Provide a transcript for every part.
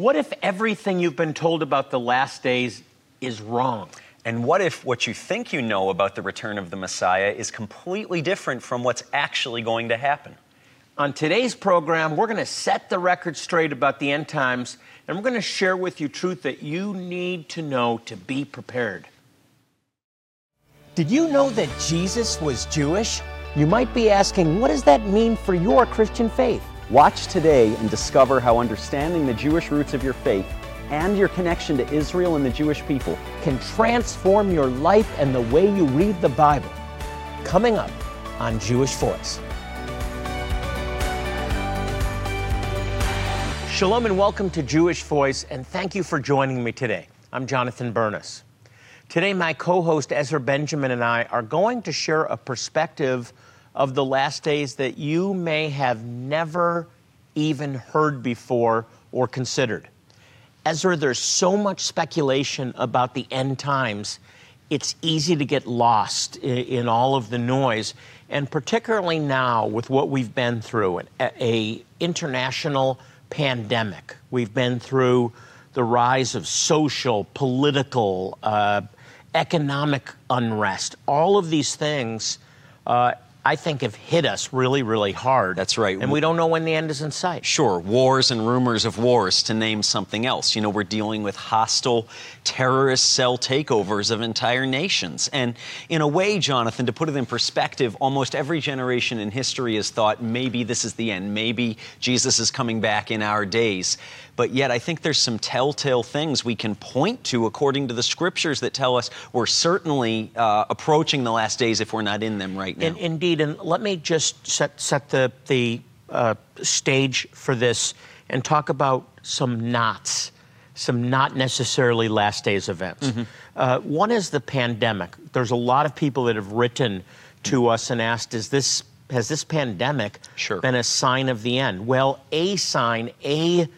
What if everything you've been told about the last days is wrong? And what if what you think you know about the return of the Messiah is completely different from what's actually going to happen? On today's program, we're going to set the record straight about the end times, and we're going to share with you truth that you need to know to be prepared. Did you know that Jesus was Jewish? You might be asking, what does that mean for your Christian faith? Watch today and discover how understanding the Jewish roots of your faith and your connection to Israel and the Jewish people can transform your life and the way you read the Bible. Coming up on Jewish Voice. Shalom and welcome to Jewish Voice, and thank you for joining me today. I'm Jonathan Bernis. Today, my co host Ezra Benjamin and I are going to share a perspective of the last days that you may have never even heard before or considered. Ezra, there's so much speculation about the end times, it's easy to get lost in, in all of the noise. And particularly now with what we've been through, an a international pandemic. We've been through the rise of social, political, uh, economic unrest. All of these things uh, I think have hit us really, really hard. That's right. And we don't know when the end is in sight. Sure, wars and rumors of wars, to name something else. You know, we're dealing with hostile terrorist cell takeovers of entire nations. And in a way, Jonathan, to put it in perspective, almost every generation in history has thought maybe this is the end, maybe Jesus is coming back in our days. But yet, I think there's some telltale things we can point to according to the scriptures that tell us we're certainly uh, approaching the last days if we're not in them right now. In, indeed, and let me just set set the the uh, stage for this and talk about some knots, some not necessarily last days events. Mm-hmm. Uh, one is the pandemic. There's a lot of people that have written to us and asked, "Is this has this pandemic sure. been a sign of the end?" Well, a sign, a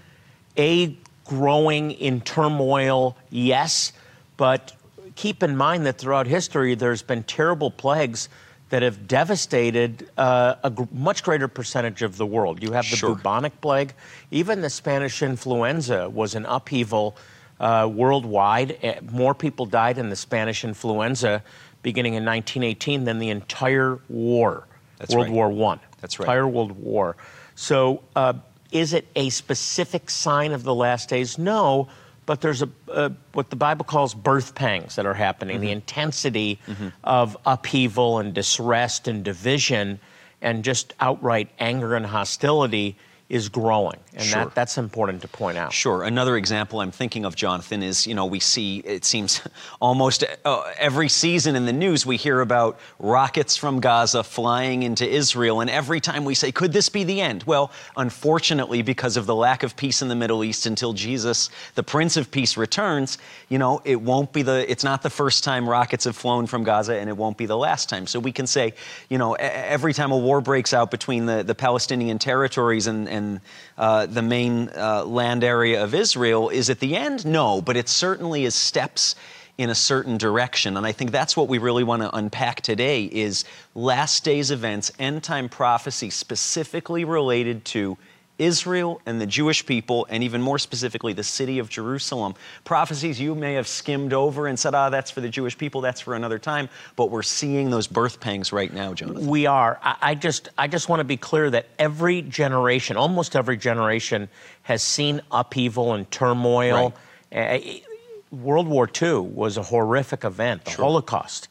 a growing in turmoil, yes, but keep in mind that throughout history there's been terrible plagues that have devastated uh, a g- much greater percentage of the world. You have the sure. bubonic plague, even the Spanish influenza was an upheaval uh, worldwide. Eh, more people died in the Spanish influenza beginning in 1918 than the entire war, That's World right. War One. That's right. Entire World War. So. Uh, is it a specific sign of the last days? No, but there's a, a what the Bible calls birth pangs that are happening. Mm-hmm. The intensity mm-hmm. of upheaval and distress and division, and just outright anger and hostility is growing, and sure. that, that's important to point out. Sure. Another example I'm thinking of, Jonathan, is you know we see it seems almost uh, every season in the news we hear about rockets from Gaza flying into Israel, and every time we say, could this be the end? Well, unfortunately, because of the lack of peace in the Middle East until Jesus, the Prince of Peace, returns, you know it won't be the it's not the first time rockets have flown from Gaza, and it won't be the last time. So we can say, you know, every time a war breaks out between the, the Palestinian territories and, and and uh, the main uh, land area of Israel is at the end? No, but it certainly is steps in a certain direction. And I think that's what we really want to unpack today is last days events, end time prophecy specifically related to Israel and the Jewish people, and even more specifically, the city of Jerusalem. Prophecies you may have skimmed over and said, ah, that's for the Jewish people, that's for another time, but we're seeing those birth pangs right now, Jonathan. We are. I just, I just want to be clear that every generation, almost every generation, has seen upheaval and turmoil. Right. World War II was a horrific event, the sure. Holocaust.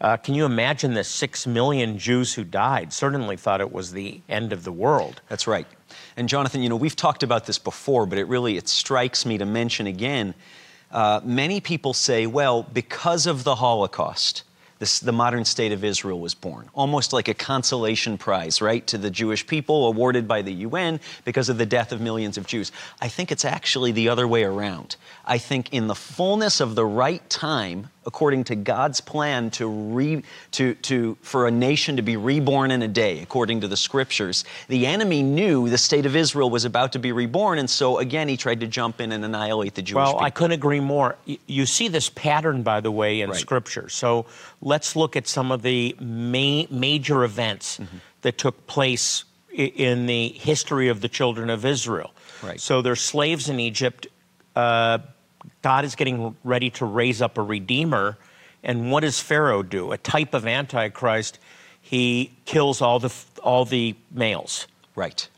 Uh, can you imagine the six million Jews who died? Certainly thought it was the end of the world. That's right. And Jonathan, you know, we've talked about this before, but it really it strikes me to mention again. Uh, many people say, well, because of the Holocaust, this, the modern state of Israel was born. Almost like a consolation prize, right, to the Jewish people awarded by the UN because of the death of millions of Jews. I think it's actually the other way around. I think in the fullness of the right time, according to God's plan to re, to, to, for a nation to be reborn in a day, according to the scriptures, the enemy knew the state of Israel was about to be reborn, and so again he tried to jump in and annihilate the Jewish well, people. I couldn't agree more. You see this pattern, by the way, in right. scripture. So let's look at some of the ma- major events mm-hmm. that took place in the history of the children of Israel. Right. So they're slaves in Egypt. Uh, God is getting ready to raise up a redeemer. And what does Pharaoh do? A type of Antichrist. He kills all the, all the males. Right.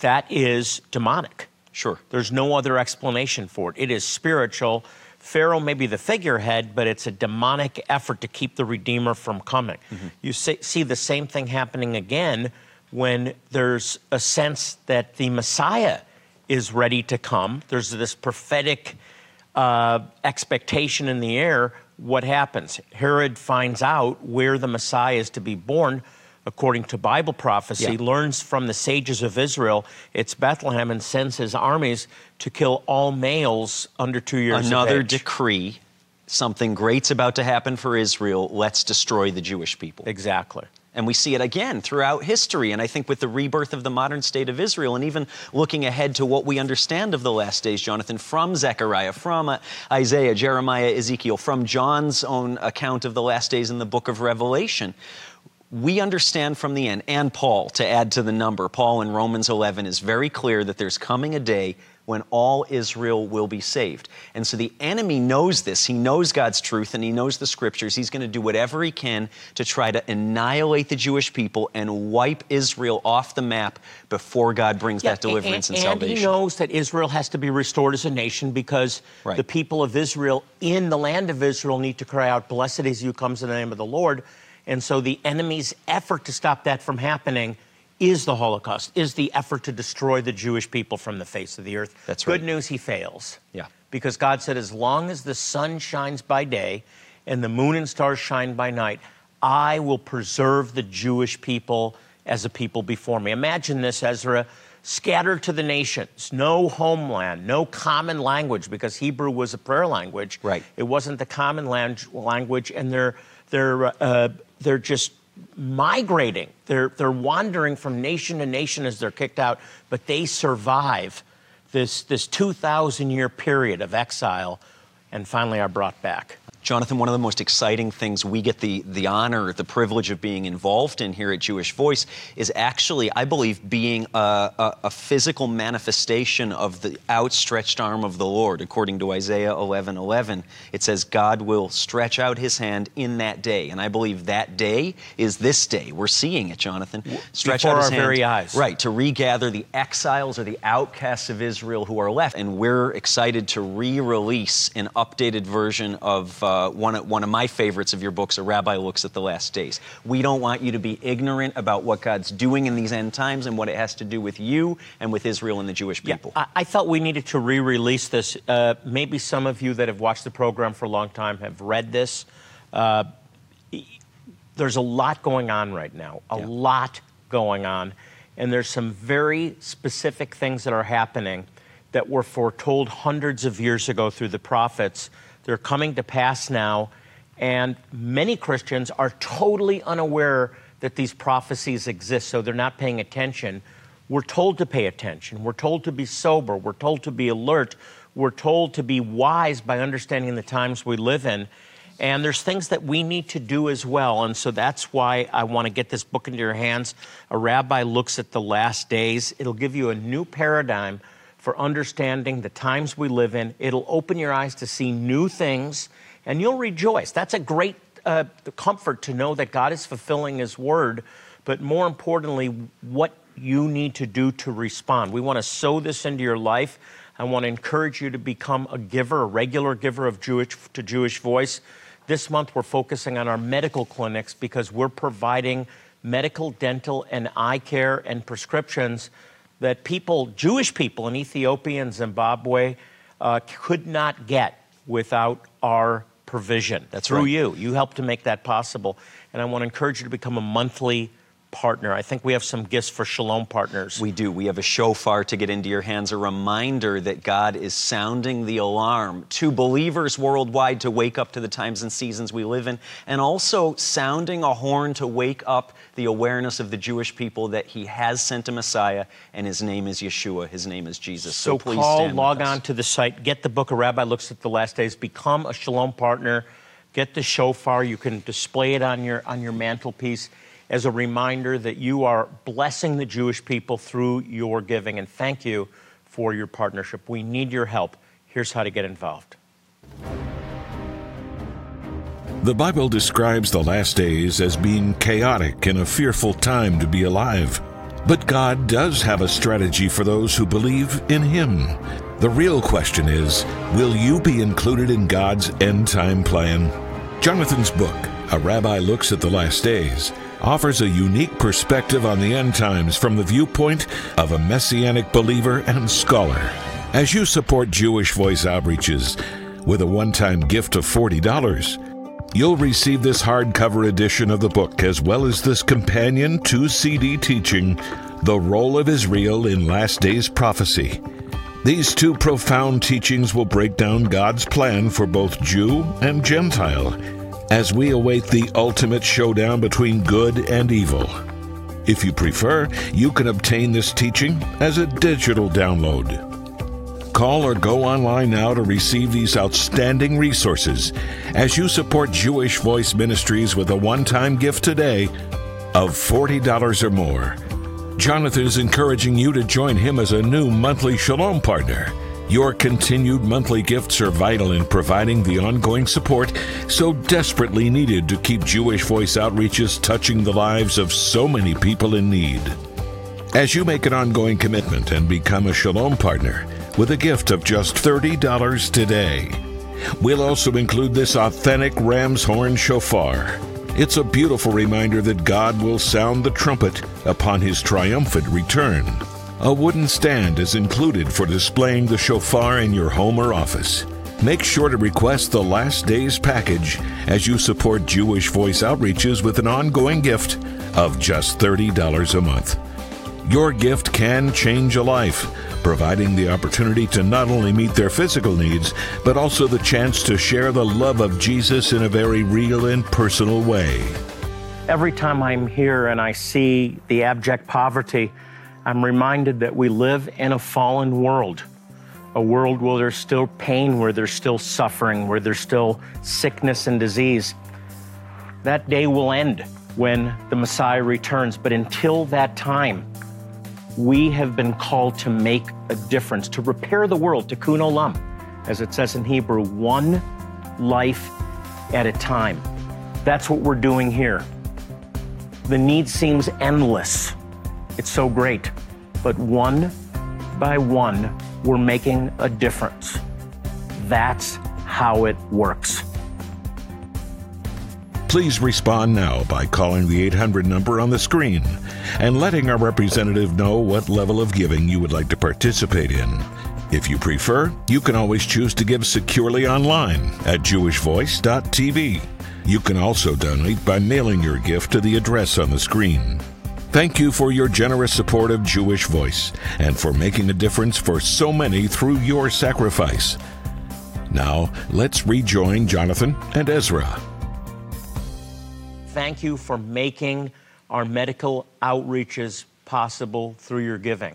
That is demonic. sure. There's no other explanation for it. It is spiritual. Pharaoh may be the figurehead, but it's a demonic effort to keep the Redeemer from coming. You see, see the same thing happening again when there's a sense that the Messiah is ready to come. There's this prophetic uh, expectation in the air. What happens? Herod finds out where the Messiah is to be born. According to Bible prophecy, Yeah. learns from the sages of Israel it's Bethlehem and sends his armies to kill all males under two years Another of age. decree. Something great's about to happen for Israel. Let's destroy the Jewish people. exactly. And we see it again throughout history. And I think with the rebirth of the modern state of Israel, and even looking ahead to what we understand of the last days, Jonathan, from Zechariah, from uh, Isaiah, Jeremiah, Ezekiel, from John's own account of the last days in the book of Revelation, we understand from the end, and Paul, to add to the number, Paul in Romans 11 is very clear that there's coming a day when all Israel will be saved. And so the enemy knows this. He knows God's truth and he knows the scriptures. He's going to do whatever he can to try to annihilate the Jewish people and wipe Israel off the map before God brings that deliverance and, and, salvation. he knows that Israel has to be restored as a nation because Right. the people of Israel in the land of Israel need to cry out, Blessed is you comes in the name of the Lord. And so the enemy's effort to stop that from happening is the Holocaust, is the effort to destroy the Jewish people from the face of the earth. That's right. Good news, he fails. Yeah. Because God said, as long as the sun shines by day and the moon and stars shine by night, I will preserve the Jewish people as a people before me. Imagine this, Ezra. Scattered to the nations, no homeland, no common language, because Hebrew was a prayer language. Right. It wasn't the common language, and they're they're uh, they're just migrating. They're they're wandering from nation to nation as they're kicked out, but they survive this this 2,000 year period of exile, and finally are brought back. Jonathan, one of the most exciting things we get the, the honor, the privilege of being involved in here at Jewish Voice is actually, I believe, being a, a, a physical manifestation of the outstretched arm of the Lord. According to Isaiah 11 11, it says, God will stretch out his hand in that day. And I believe that day is this day. We're seeing it, Jonathan. Stretch before out his our hand. very eyes. Right, to regather the exiles or the outcasts of Israel who are left. And we're excited to re release an updated version of uh, one, of, one of my favorites of your books, A Rabbi Looks at the Last Days. We don't want you to be ignorant about what God's doing in these end times and what it has to do with you and with Israel and the Jewish people. I, I felt we needed to re-release this. Uh, maybe some of you that have watched the program for a long time have read this. Uh, there's a lot going on right now, a Yeah. lot going on, and there's some very specific things that are happening that were foretold hundreds of years ago through the prophets. They're coming to pass now, and many Christians are totally unaware that these prophecies exist, so they're not paying attention. We're told to pay attention. We're told to be sober. We're told to be alert. We're told to be wise by understanding the times we live in. And there's things that we need to do as well. And so that's why I want to get this book into your hands. A rabbi looks at the last days. It'll give you a new paradigm for understanding the times we live in. It'll open your eyes to see new things, and you'll rejoice. That's a great uh, comfort to know that God is fulfilling His word, but more importantly, what you need to do to respond. We want to sow this into your life. I want to encourage you to become a giver, a regular giver of Jewish to Jewish Voice. This month, we're focusing on our medical clinics because we're providing medical, dental, and eye care and prescriptions that people, Jewish people in Ethiopia and Zimbabwe, uh, could not get without our provision. That's through right. you. You helped to make that possible. And I want to encourage you to become a monthly partner. I think we have some gifts for Shalom partners. We do. We have a shofar to get into your hands, a reminder that God is sounding the alarm to believers worldwide to wake up to the times and seasons we live in, and also sounding a horn to wake up the awareness of the Jewish people that He has sent a Messiah, and His name is Yeshua. His name is Jesus. So, So, please call, log on to the site, get the book. A rabbi looks at the last days. Become a Shalom partner. Get the shofar. You can display it on your on your mantelpiece. As a reminder that you are blessing the Jewish people through your giving. And thank you for your partnership. We need your help. Here's how to get involved. The Bible describes the last days as being chaotic and a fearful time to be alive. But God does have a strategy for those who believe in Him. The real question is will you be included in God's end time plan? Jonathan's book, A Rabbi Looks at the Last Days, offers a unique perspective on the end times from the viewpoint of a messianic believer and scholar. As you support Jewish Voice Outreaches with a one time gift of $40, You'll receive this hardcover edition of the book as well as this companion 2 CD teaching, The Role of Israel in Last Days Prophecy. These two profound teachings will break down God's plan for both Jew and Gentile as we await the ultimate showdown between good and evil. If you prefer, you can obtain this teaching as a digital download. Call or go online now to receive these outstanding resources as you support Jewish Voice Ministries with a one time gift today of $40 or more. Jonathan is encouraging you to join him as a new monthly Shalom partner. Your continued monthly gifts are vital in providing the ongoing support so desperately needed to keep Jewish Voice outreaches touching the lives of so many people in need. As you make an ongoing commitment and become a Shalom partner, with a gift of just $30 today. We'll also include this authentic ram's horn shofar. It's a beautiful reminder that God will sound the trumpet upon his triumphant return. A wooden stand is included for displaying the shofar in your home or office. Make sure to request the Last Days package as you support Jewish Voice Outreaches with an ongoing gift of just $30 a month. Your gift can change a life providing the opportunity to not only meet their physical needs, but also the chance to share the love of Jesus in a very real and personal way. Every time I'm here and I see the abject poverty, I'm reminded that we live in a fallen world, a world where there's still pain, where there's still suffering, where there's still sickness and disease. That day will end when the Messiah returns, but until that time, we have been called to make a difference, to repair the world, tikkun olam, as it says in Hebrew, one life at a time. That's what we're doing here. The need seems endless. It's so great. But one by one, we're making a difference. That's how it works. Please respond now by calling the 800 number on the screen and letting our representative know what level of giving you would like to participate in. If you prefer, you can always choose to give securely online at jewishvoice.tv. You can also donate by mailing your gift to the address on the screen. Thank you for your generous support of Jewish Voice and for making a difference for so many through your sacrifice. Now, let's rejoin Jonathan and Ezra thank you for making our medical outreaches possible through your giving.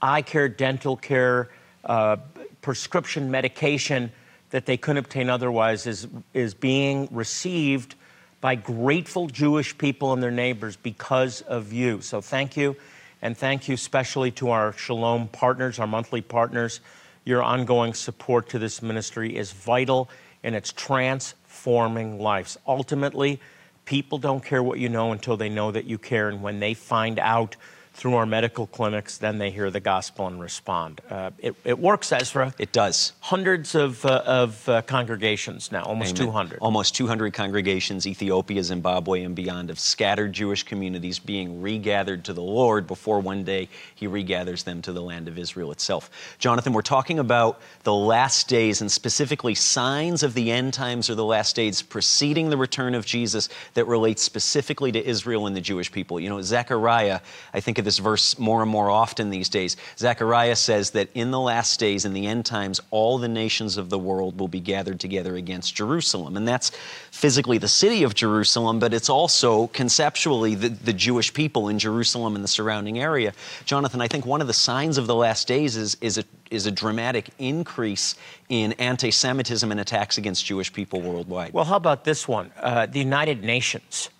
Eye care, dental care, uh, prescription medication that they couldn't obtain otherwise is, is being received by grateful Jewish people and their neighbors because of you. So thank you. And thank you especially to our Shalom partners, our monthly partners. Your ongoing support to this ministry is vital and it's transforming lives. Ultimately, People don't care what you know until they know that you care. And when they find out through our medical clinics, then they hear the gospel and respond. Uh, it, it, works, Ezra. It does. Hundreds of, uh, of uh, congregations now, almost Amen. 200. Almost 200 congregations, Ethiopia, Zimbabwe, and beyond, of scattered Jewish communities being regathered to the Lord before one day he regathers them to the land of Israel itself. Jonathan, we're talking about the last days and specifically signs of the end times or the last days preceding the return of Jesus that relates specifically to Israel and the Jewish people. You know, Zechariah, I think of this verse more and more often these days. Zechariah says that in the last days, in the end times, all the nations of the world will be gathered together against Jerusalem. And that's physically the city of Jerusalem, but it's also conceptually the, the Jewish people in Jerusalem and the surrounding area. Jonathan, I think one of the signs of the last days is, is a is a dramatic increase in anti Semitism and attacks against Jewish people worldwide. Well, how about this one? Uh, the United Nations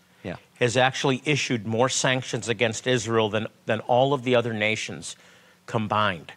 has actually issued more sanctions against Israel than, than all of the other nations combined.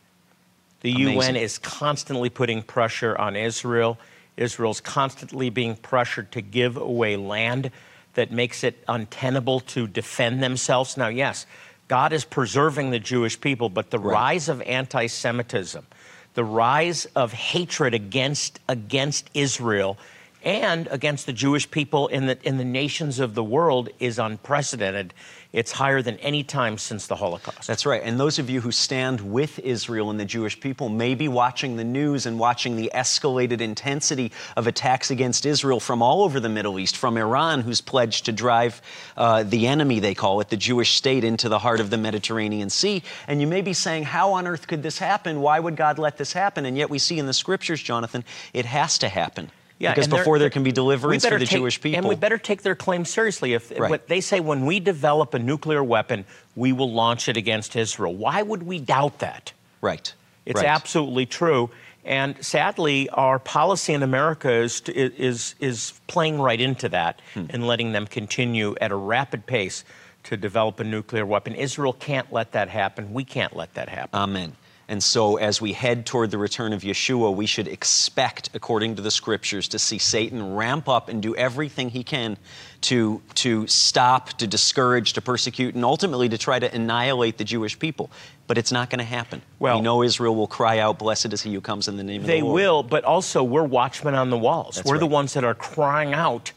The Amazing. UN is constantly putting pressure on Israel. Israel's constantly being pressured to give away land that makes it untenable to defend themselves. Now, yes, God is preserving the Jewish people, but the Right. rise of anti Semitism, the rise of hatred against, against Israel and against the Jewish people in the, in the nations of the world is unprecedented. It's higher than any time since the Holocaust. That's right. And those of you who stand with Israel and the Jewish people may be watching the news and watching the escalated intensity of attacks against Israel from all over the Middle East, from Iran, who's pledged to drive uh, the enemy, they call it, the Jewish state, into the heart of the Mediterranean Sea. And you may be saying, How on earth could this happen? Why would God let this happen? And yet we see in the scriptures, Jonathan, it has to happen. Because before there can be deliverance for the take- Jewish people. And we better take their claim seriously. If Right. what they say when we develop a nuclear weapon, we will launch it against Israel. Why would we doubt that? right. It's right. absolutely true. And sadly, our policy in America is, is, is playing right into that Hmm. and letting them continue at a rapid pace to develop a nuclear weapon. Israel can't let that happen. We can't let that happen. Amen. And so, as we head toward the return of Yeshua, we should expect, according to the scriptures, to see Satan ramp up and do everything he can to, to stop, to discourage, to persecute, and ultimately to try to annihilate the Jewish people. But it's not going to happen. Well- we know Israel will cry out, Blessed is he who comes in the name of the Lord. They will, but also we're watchmen on the walls. That's we're the ones that are crying out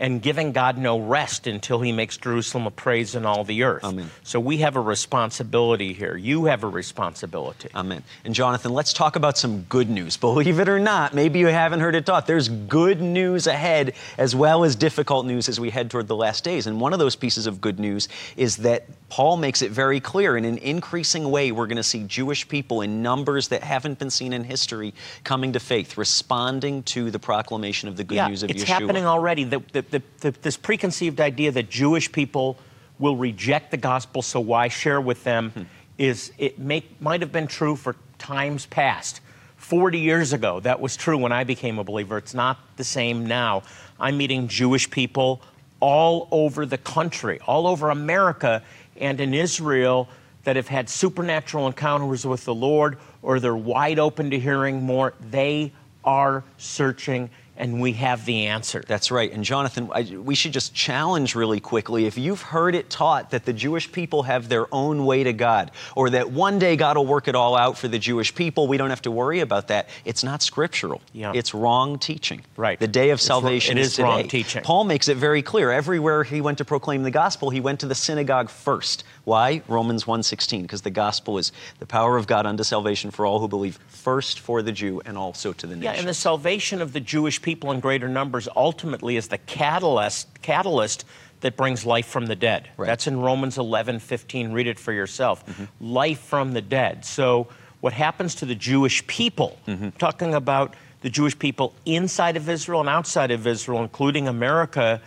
and giving God no rest until he makes Jerusalem a praise in all the earth. Amen. So we have a responsibility here. You have a responsibility. Amen. And Jonathan, let's talk about some good news. Believe it or not, maybe you haven't heard it taught. There's good news ahead as well as difficult news as we head toward the last days. And one of those pieces of good news is that Paul makes it very clear in an increasing way we're going to see Jewish people in numbers that haven't been seen in history coming to faith, responding to the proclamation of the good yeah, news of it's Yeshua. happening already. The, the, the, the, this preconceived idea that Jewish people will reject the gospel, so why share with them, Hmm. is it make, might have been true for times past. 40 years ago, that was true when I became a believer. It's not the same now. I'm meeting Jewish people all over the country, all over America, and in Israel that have had supernatural encounters with the Lord or they're wide open to hearing more. They are searching, and we have the answer. That's right. And Jonathan, I, we should just challenge really quickly if you've heard it taught that the Jewish people have their own way to God, or that one day God will work it all out for the Jewish people, we don't have to worry about that. It's not scriptural. Yeah. It's wrong teaching. Right. The day of It's salvation it is is today. wrong teaching. Paul makes it very clear. Everywhere he went to proclaim the gospel, he went to the synagogue first. Why? Romans 1:16, because the gospel is the power of God unto salvation for all who believe, first for the Jew and also to the Yeah, and the salvation of the Jewish people in greater numbers ultimately is the catalyst, catalyst that brings life from the dead. Right. That's in Romans 11:15. Read it for yourself. Mm-hmm. Life from the dead. So, what happens to the Jewish people, mm-hmm. talking about the Jewish people inside of Israel and outside of Israel, including America,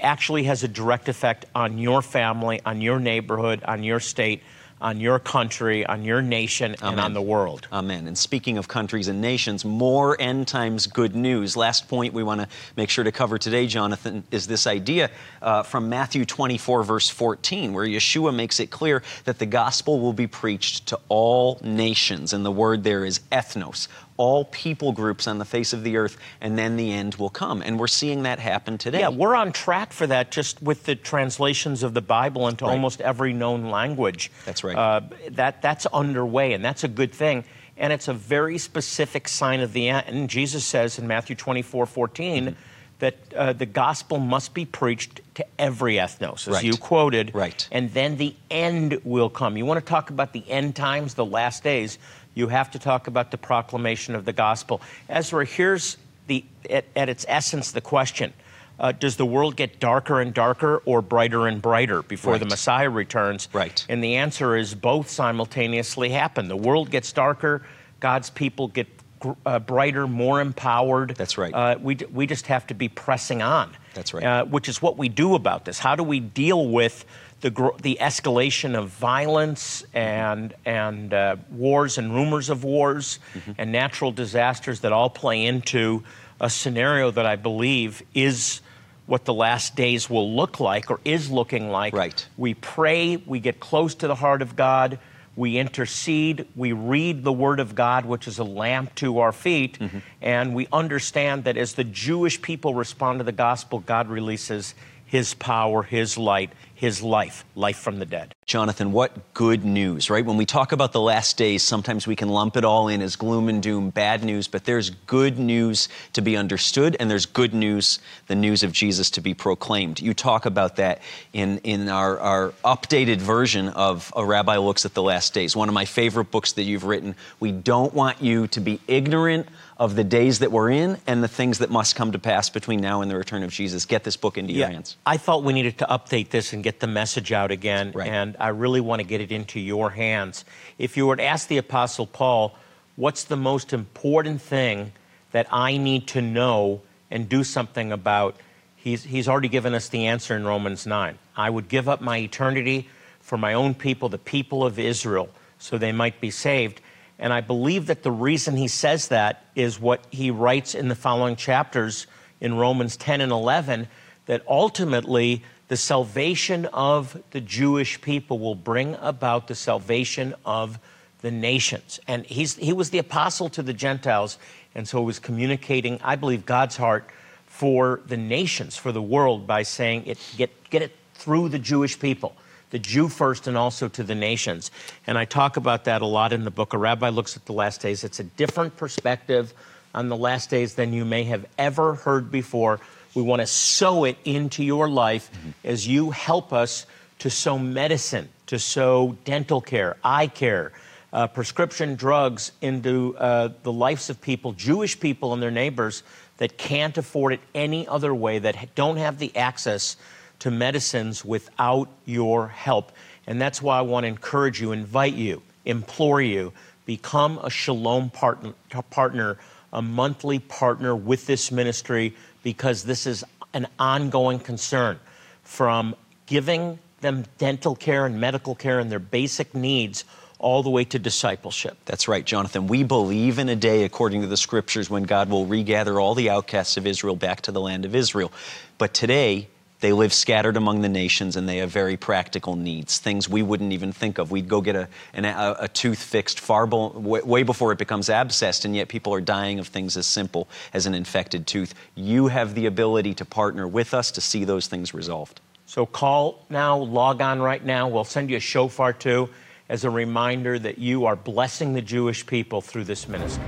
actually has a direct effect on your family, on your neighborhood, on your state, on your country, on your nation, and on the world. Amen. And speaking of countries and nations, more end times good news. Last point we want to make sure to cover today, Jonathan, is this idea uh, from Matthew 24, verse 14, where Yeshua makes it clear that the gospel will be preached to all nations. And the word there is ethnos, all people groups on the face of the earth, and then the end will come. And we're seeing that happen today. Yeah, we're on track for that just with the translations of the Bible into Right. almost every known language. That's right. Uh, that, that's underway, and that's a good thing. And it's a very specific sign of the end. And Jesus says in Matthew 24 14 Mm-hmm. that uh, the gospel must be preached to every ethnos, as Right. you quoted. Right. And then the end will come. You want to talk about the end times, the last days, you have to talk about the proclamation of the gospel. Ezra, here's the, at, at its essence the question. Uh, does the world get darker and darker or brighter and brighter before the Messiah returns? Right. And the answer is both simultaneously happen. The world gets darker, God's people get gr- uh, brighter, more empowered. That's right. Uh, we, d- we just have to be pressing on. That's right. Uh, which is what we do about this. How do we deal with the, the escalation of violence and, and uh, wars and rumors of wars Mm-hmm. and natural disasters that all play into a scenario that I believe is what the last days will look like or is looking like. Right. We pray, we get close to the heart of God, we intercede, we read the Word of God, which is a lamp to our feet, mm-hmm. and we understand that as the Jewish people respond to the gospel, God releases His power, His light, his life, life from the dead. Jonathan, what good news, right? When we talk about the last days, sometimes we can lump it all in as gloom and doom, bad news, but there's good news to be understood, and there's good news, the news of Jesus to be proclaimed. You talk about that in, in our, our updated version of A Rabbi Looks at the Last Days, one of my favorite books that you've written. We don't want you to be ignorant of the days that we're in and the things that must come to pass between now and the return of Jesus. Get this book into yeah, your hands. I thought we needed to update this and get the message out again, right. and I really want to get it into your hands. If you were to ask the Apostle Paul, what's the most important thing that I need to know and do something about? He's, he's already given us the answer in Romans 9. I would give up my eternity for my own people, the people of Israel, so they might be saved. And I believe that the reason he says that is what he writes in the following chapters in Romans 10 and 11 that ultimately the salvation of the Jewish people will bring about the salvation of the nations. And he's, he was the apostle to the Gentiles, and so he was communicating, I believe, God's heart for the nations, for the world, by saying it, get, get it through the Jewish people the Jew first and also to the nations. And I talk about that a lot in the book. A rabbi looks at the last days. It's a different perspective on the last days than you may have ever heard before. We want to sow it into your life mm-hmm. as you help us to sow medicine, to sow dental care, eye care, uh, prescription drugs into uh, the lives of people, Jewish people and their neighbors that can't afford it any other way, that don't have the access to medicines without your help. And that's why I want to encourage you, invite you, implore you, become a Shalom partner, partner, a monthly partner with this ministry, because this is an ongoing concern from giving them dental care and medical care and their basic needs all the way to discipleship. That's right, Jonathan. We believe in a day, according to the scriptures, when God will regather all the outcasts of Israel back to the land of Israel. But today, they live scattered among the nations and they have very practical needs, things we wouldn't even think of. We'd go get a, an, a, a tooth fixed far way before it becomes abscessed, and yet people are dying of things as simple as an infected tooth. You have the ability to partner with us to see those things resolved. So call now, log on right now. We'll send you a shofar too as a reminder that you are blessing the Jewish people through this ministry.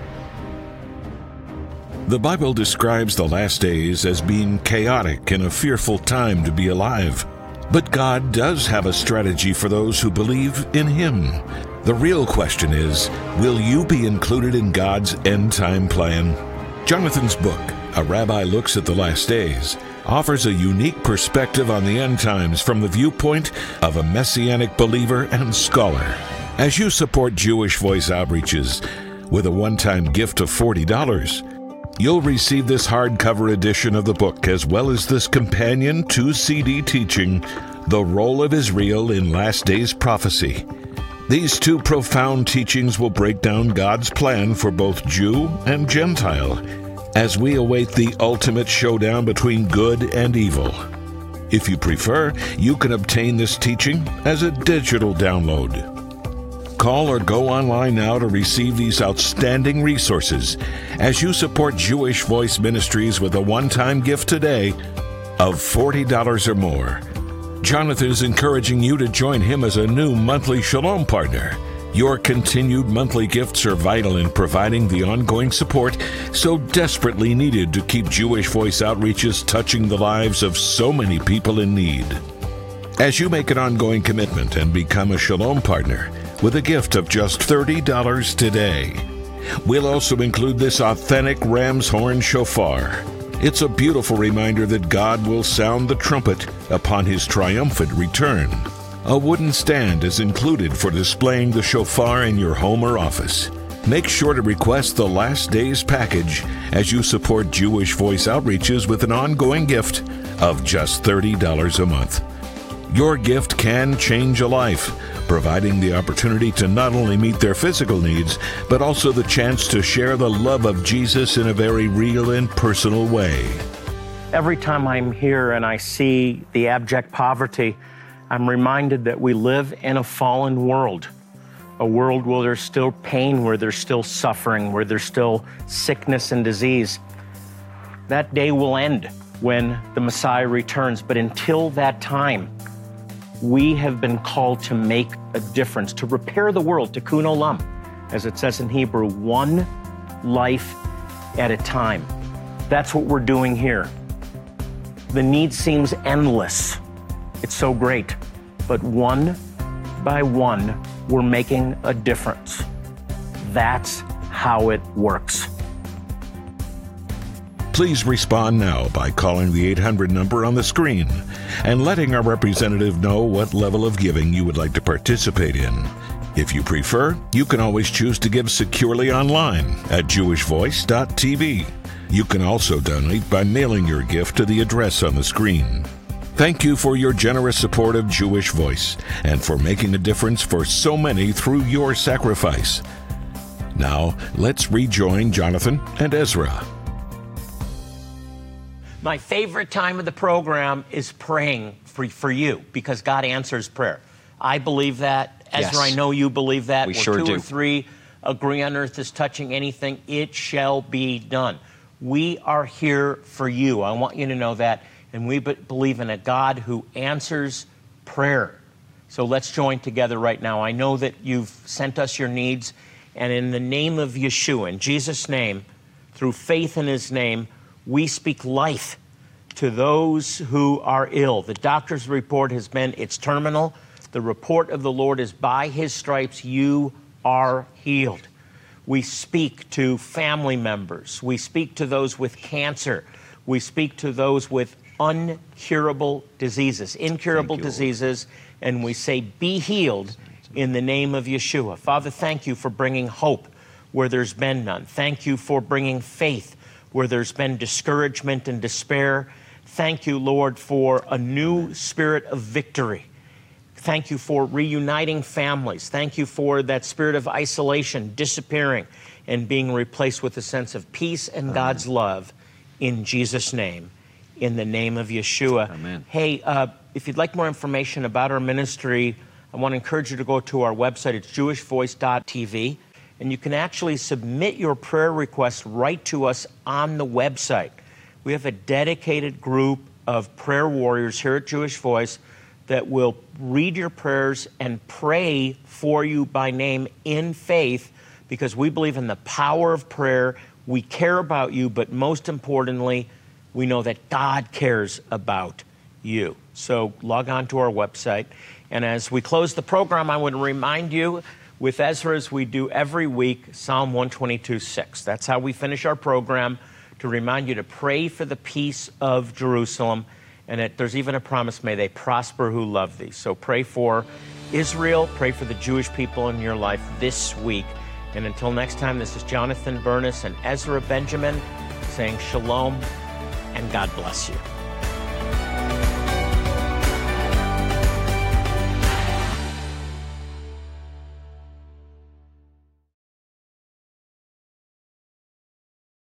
The Bible describes the last days as being chaotic and a fearful time to be alive. But God does have a strategy for those who believe in Him. The real question is will you be included in God's end time plan? Jonathan's book, A Rabbi Looks at the Last Days, offers a unique perspective on the end times from the viewpoint of a messianic believer and scholar. As you support Jewish Voice Outreaches with a one time gift of $40, You'll receive this hardcover edition of the book as well as this companion 2 CD teaching, The Role of Israel in Last Days Prophecy. These two profound teachings will break down God's plan for both Jew and Gentile as we await the ultimate showdown between good and evil. If you prefer, you can obtain this teaching as a digital download. Call or go online now to receive these outstanding resources as you support Jewish Voice Ministries with a one time gift today of $40 or more. Jonathan is encouraging you to join him as a new monthly Shalom partner. Your continued monthly gifts are vital in providing the ongoing support so desperately needed to keep Jewish Voice outreaches touching the lives of so many people in need. As you make an ongoing commitment and become a Shalom partner, with a gift of just $30 today. We'll also include this authentic ram's horn shofar. It's a beautiful reminder that God will sound the trumpet upon his triumphant return. A wooden stand is included for displaying the shofar in your home or office. Make sure to request the Last Days package as you support Jewish Voice Outreaches with an ongoing gift of just $30 a month. Your gift can change a life providing the opportunity to not only meet their physical needs, but also the chance to share the love of Jesus in a very real and personal way. Every time I'm here and I see the abject poverty, I'm reminded that we live in a fallen world, a world where there's still pain, where there's still suffering, where there's still sickness and disease. That day will end when the Messiah returns, but until that time, we have been called to make a difference, to repair the world, tikkun olam, as it says in Hebrew, one life at a time. That's what we're doing here. The need seems endless. It's so great. But one by one, we're making a difference. That's how it works. Please respond now by calling the 800 number on the screen and letting our representative know what level of giving you would like to participate in. If you prefer, you can always choose to give securely online at jewishvoice.tv. You can also donate by mailing your gift to the address on the screen. Thank you for your generous support of Jewish Voice and for making a difference for so many through your sacrifice. Now, let's rejoin Jonathan and Ezra. My favorite time of the program is praying for, for you because God answers prayer. I believe that. Ezra, Yes. I know you believe that. We Where sure two do. or three agree on earth is touching anything, it shall be done. We are here for you. I want you to know that. And we be- believe in a God who answers prayer. So let's join together right now. I know that you've sent us your needs. And in the name of Yeshua, in Jesus' name, through faith in his name, we speak life to those who are ill. The doctor's report has been it's terminal. The report of the Lord is by his stripes you are healed. We speak to family members. We speak to those with cancer. We speak to those with uncurable diseases, incurable you, diseases, and we say, Be healed in the name of Yeshua. Father, thank you for bringing hope where there's been none. Thank you for bringing faith where there's been discouragement and despair. Thank you, Lord, for a new spirit of victory. Thank you for reuniting families. Thank you for that spirit of isolation disappearing and being replaced with a sense of peace and God's love in Jesus' name, in the name of Yeshua. Amen. Hey, uh, if you'd like more information about our ministry, I want to encourage you to go to our website. It's jewishvoice.tv. And you can actually submit your prayer request right to us on the website. We have a dedicated group of prayer warriors here at Jewish Voice that will read your prayers and pray for you by name in faith because we believe in the power of prayer. We care about you, but most importantly, we know that God cares about you. So log on to our website. And as we close the program, I would remind you with Ezra, as we do every week, Psalm 122 6. That's how we finish our program to remind you to pray for the peace of Jerusalem. And it, there's even a promise may they prosper who love thee. So pray for Israel, pray for the Jewish people in your life this week. And until next time, this is Jonathan Bernis and Ezra Benjamin saying shalom and God bless you.